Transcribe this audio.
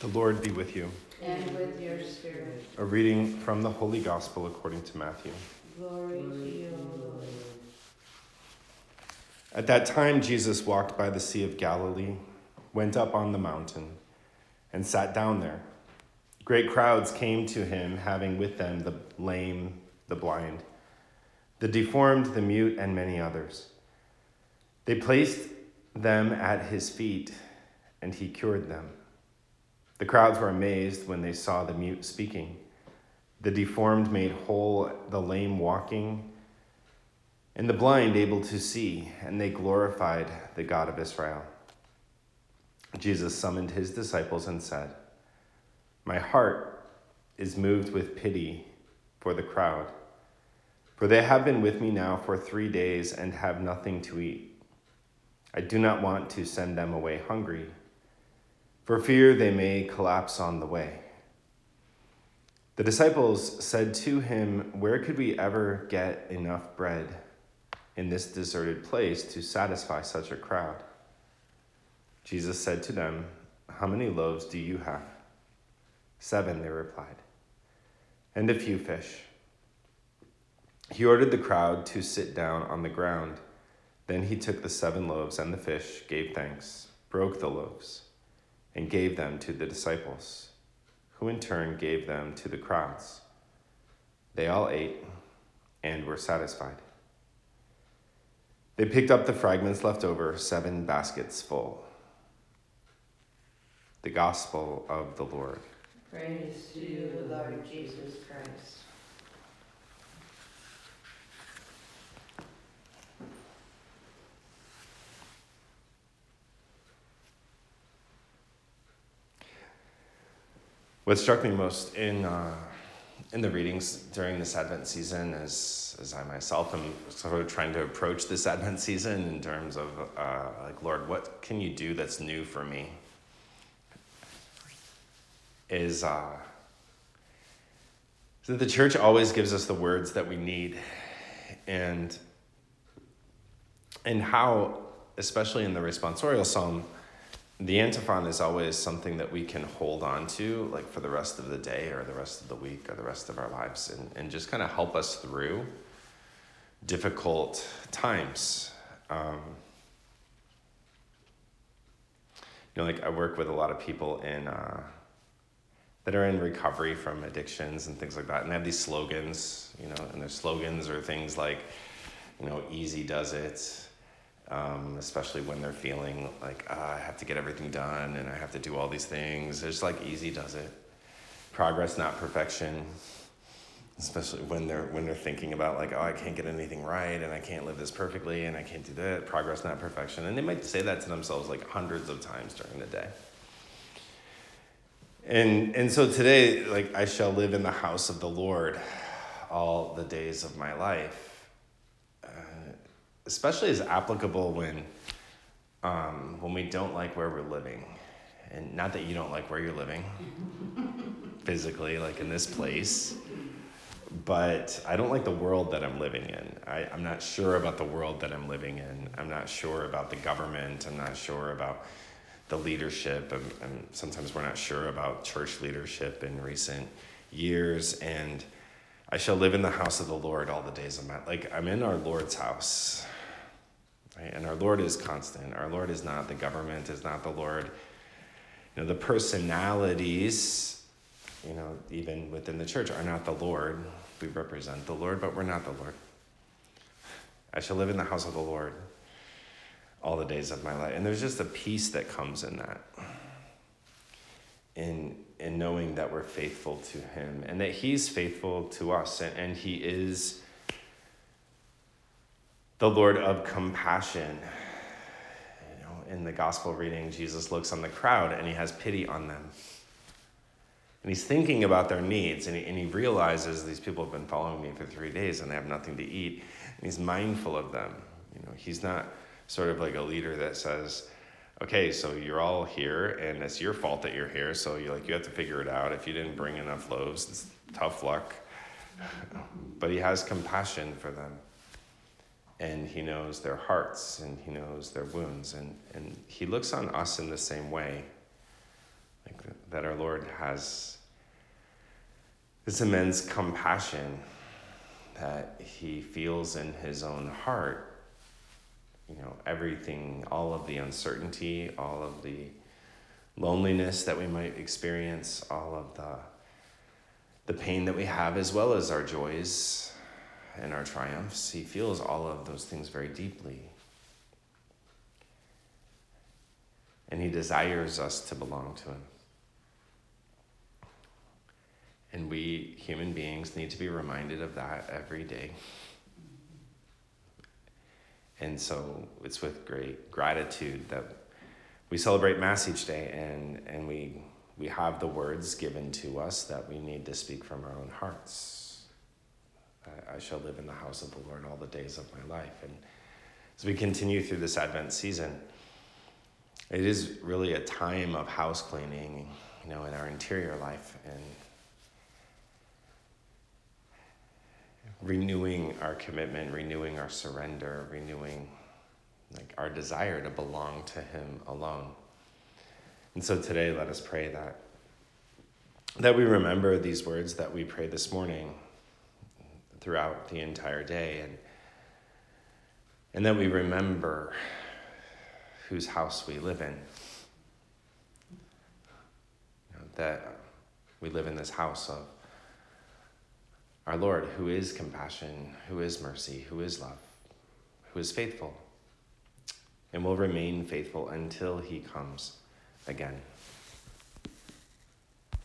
The Lord be with you. And with your spirit. A reading from the Holy Gospel according to Matthew. Glory to you, Lord. At that time, Jesus walked by the Sea of Galilee, went up on the mountain, and sat down there. Great crowds came to him, having with them the lame, the blind, the deformed, the mute, and many others. They placed them at his feet, and he cured them. The crowds were amazed when they saw the mute speaking, the deformed made whole, the lame walking, and the blind able to see, and they glorified the God of Israel. Jesus summoned his disciples and said, My heart is moved with pity for the crowd, for they have been with me now for three days and have nothing to eat. I do not want to send them away hungry for fear they may collapse on the way. The disciples said to him, Where could we ever get enough bread in this deserted place to satisfy such a crowd? Jesus said to them, How many loaves do you have? Seven, they replied, and a few fish. He ordered the crowd to sit down on the ground. Then he took the seven loaves and the fish, gave thanks, broke the loaves and gave them to the disciples, who in turn gave them to the crowds. They all ate and were satisfied. They picked up the fragments left over, seven baskets full. The Gospel of the Lord. Praise to you, Lord Jesus Christ. What struck me most in uh, in the readings during this Advent season is, as I myself am sort of trying to approach this Advent season in terms of uh, like, Lord, what can you do that's new for me? Is uh, so the church always gives us the words that we need, and and how, especially in the responsorial psalm the antiphon is always something that we can hold on to like for the rest of the day or the rest of the week or the rest of our lives and, and just kind of help us through difficult times. Um, you know like i work with a lot of people in uh, that are in recovery from addictions and things like that and they have these slogans you know and their slogans are things like you know easy does it um, especially when they're feeling like ah, I have to get everything done and I have to do all these things. It's like easy does it. Progress, not perfection. Especially when they're when they're thinking about like oh I can't get anything right and I can't live this perfectly and I can't do that. Progress, not perfection. And they might say that to themselves like hundreds of times during the day. And and so today, like I shall live in the house of the Lord all the days of my life especially is applicable when um, when we don't like where we're living. And not that you don't like where you're living physically like in this place but i don't like the world that i'm living in. I, i'm not sure about the world that i'm living in. I'm not sure about the government. I'm not sure about the leadership. And, and sometimes we're not sure about church leadership in recent years. And i shall live in the house of the lord all the days of my like i'm in our lord's house Right? And our Lord is constant. Our Lord is not the government, is not the Lord. You know, the personalities, you know, even within the church are not the Lord. We represent the Lord, but we're not the Lord. I shall live in the house of the Lord all the days of my life. And there's just a peace that comes in that. In in knowing that we're faithful to him and that he's faithful to us and, and he is the Lord of compassion. You know, in the gospel reading, Jesus looks on the crowd and he has pity on them. And he's thinking about their needs and he, and he realizes these people have been following me for three days and they have nothing to eat. And he's mindful of them. You know, he's not sort of like a leader that says, okay, so you're all here and it's your fault that you're here. So you like, you have to figure it out. If you didn't bring enough loaves, it's tough luck. But he has compassion for them and he knows their hearts and he knows their wounds and, and he looks on us in the same way like that our Lord has this immense compassion that he feels in his own heart. You know, everything, all of the uncertainty, all of the loneliness that we might experience, all of the the pain that we have as well as our joys and our triumphs. He feels all of those things very deeply. And he desires us to belong to him. And we human beings need to be reminded of that every day. And so it's with great gratitude that we celebrate Mass each day and, and we, we have the words given to us that we need to speak from our own hearts. I, I shall live in the house of the Lord all the days of my life. And as we continue through this Advent season, it is really a time of house cleaning, you know, in our interior life and renewing our commitment, renewing our surrender, renewing like our desire to belong to him alone. And so today let us pray that that we remember these words that we pray this morning throughout the entire day and and that we remember whose house we live in. You know, that we live in this house of our Lord, who is compassion, who is mercy, who is love, who is faithful, and will remain faithful until he comes again.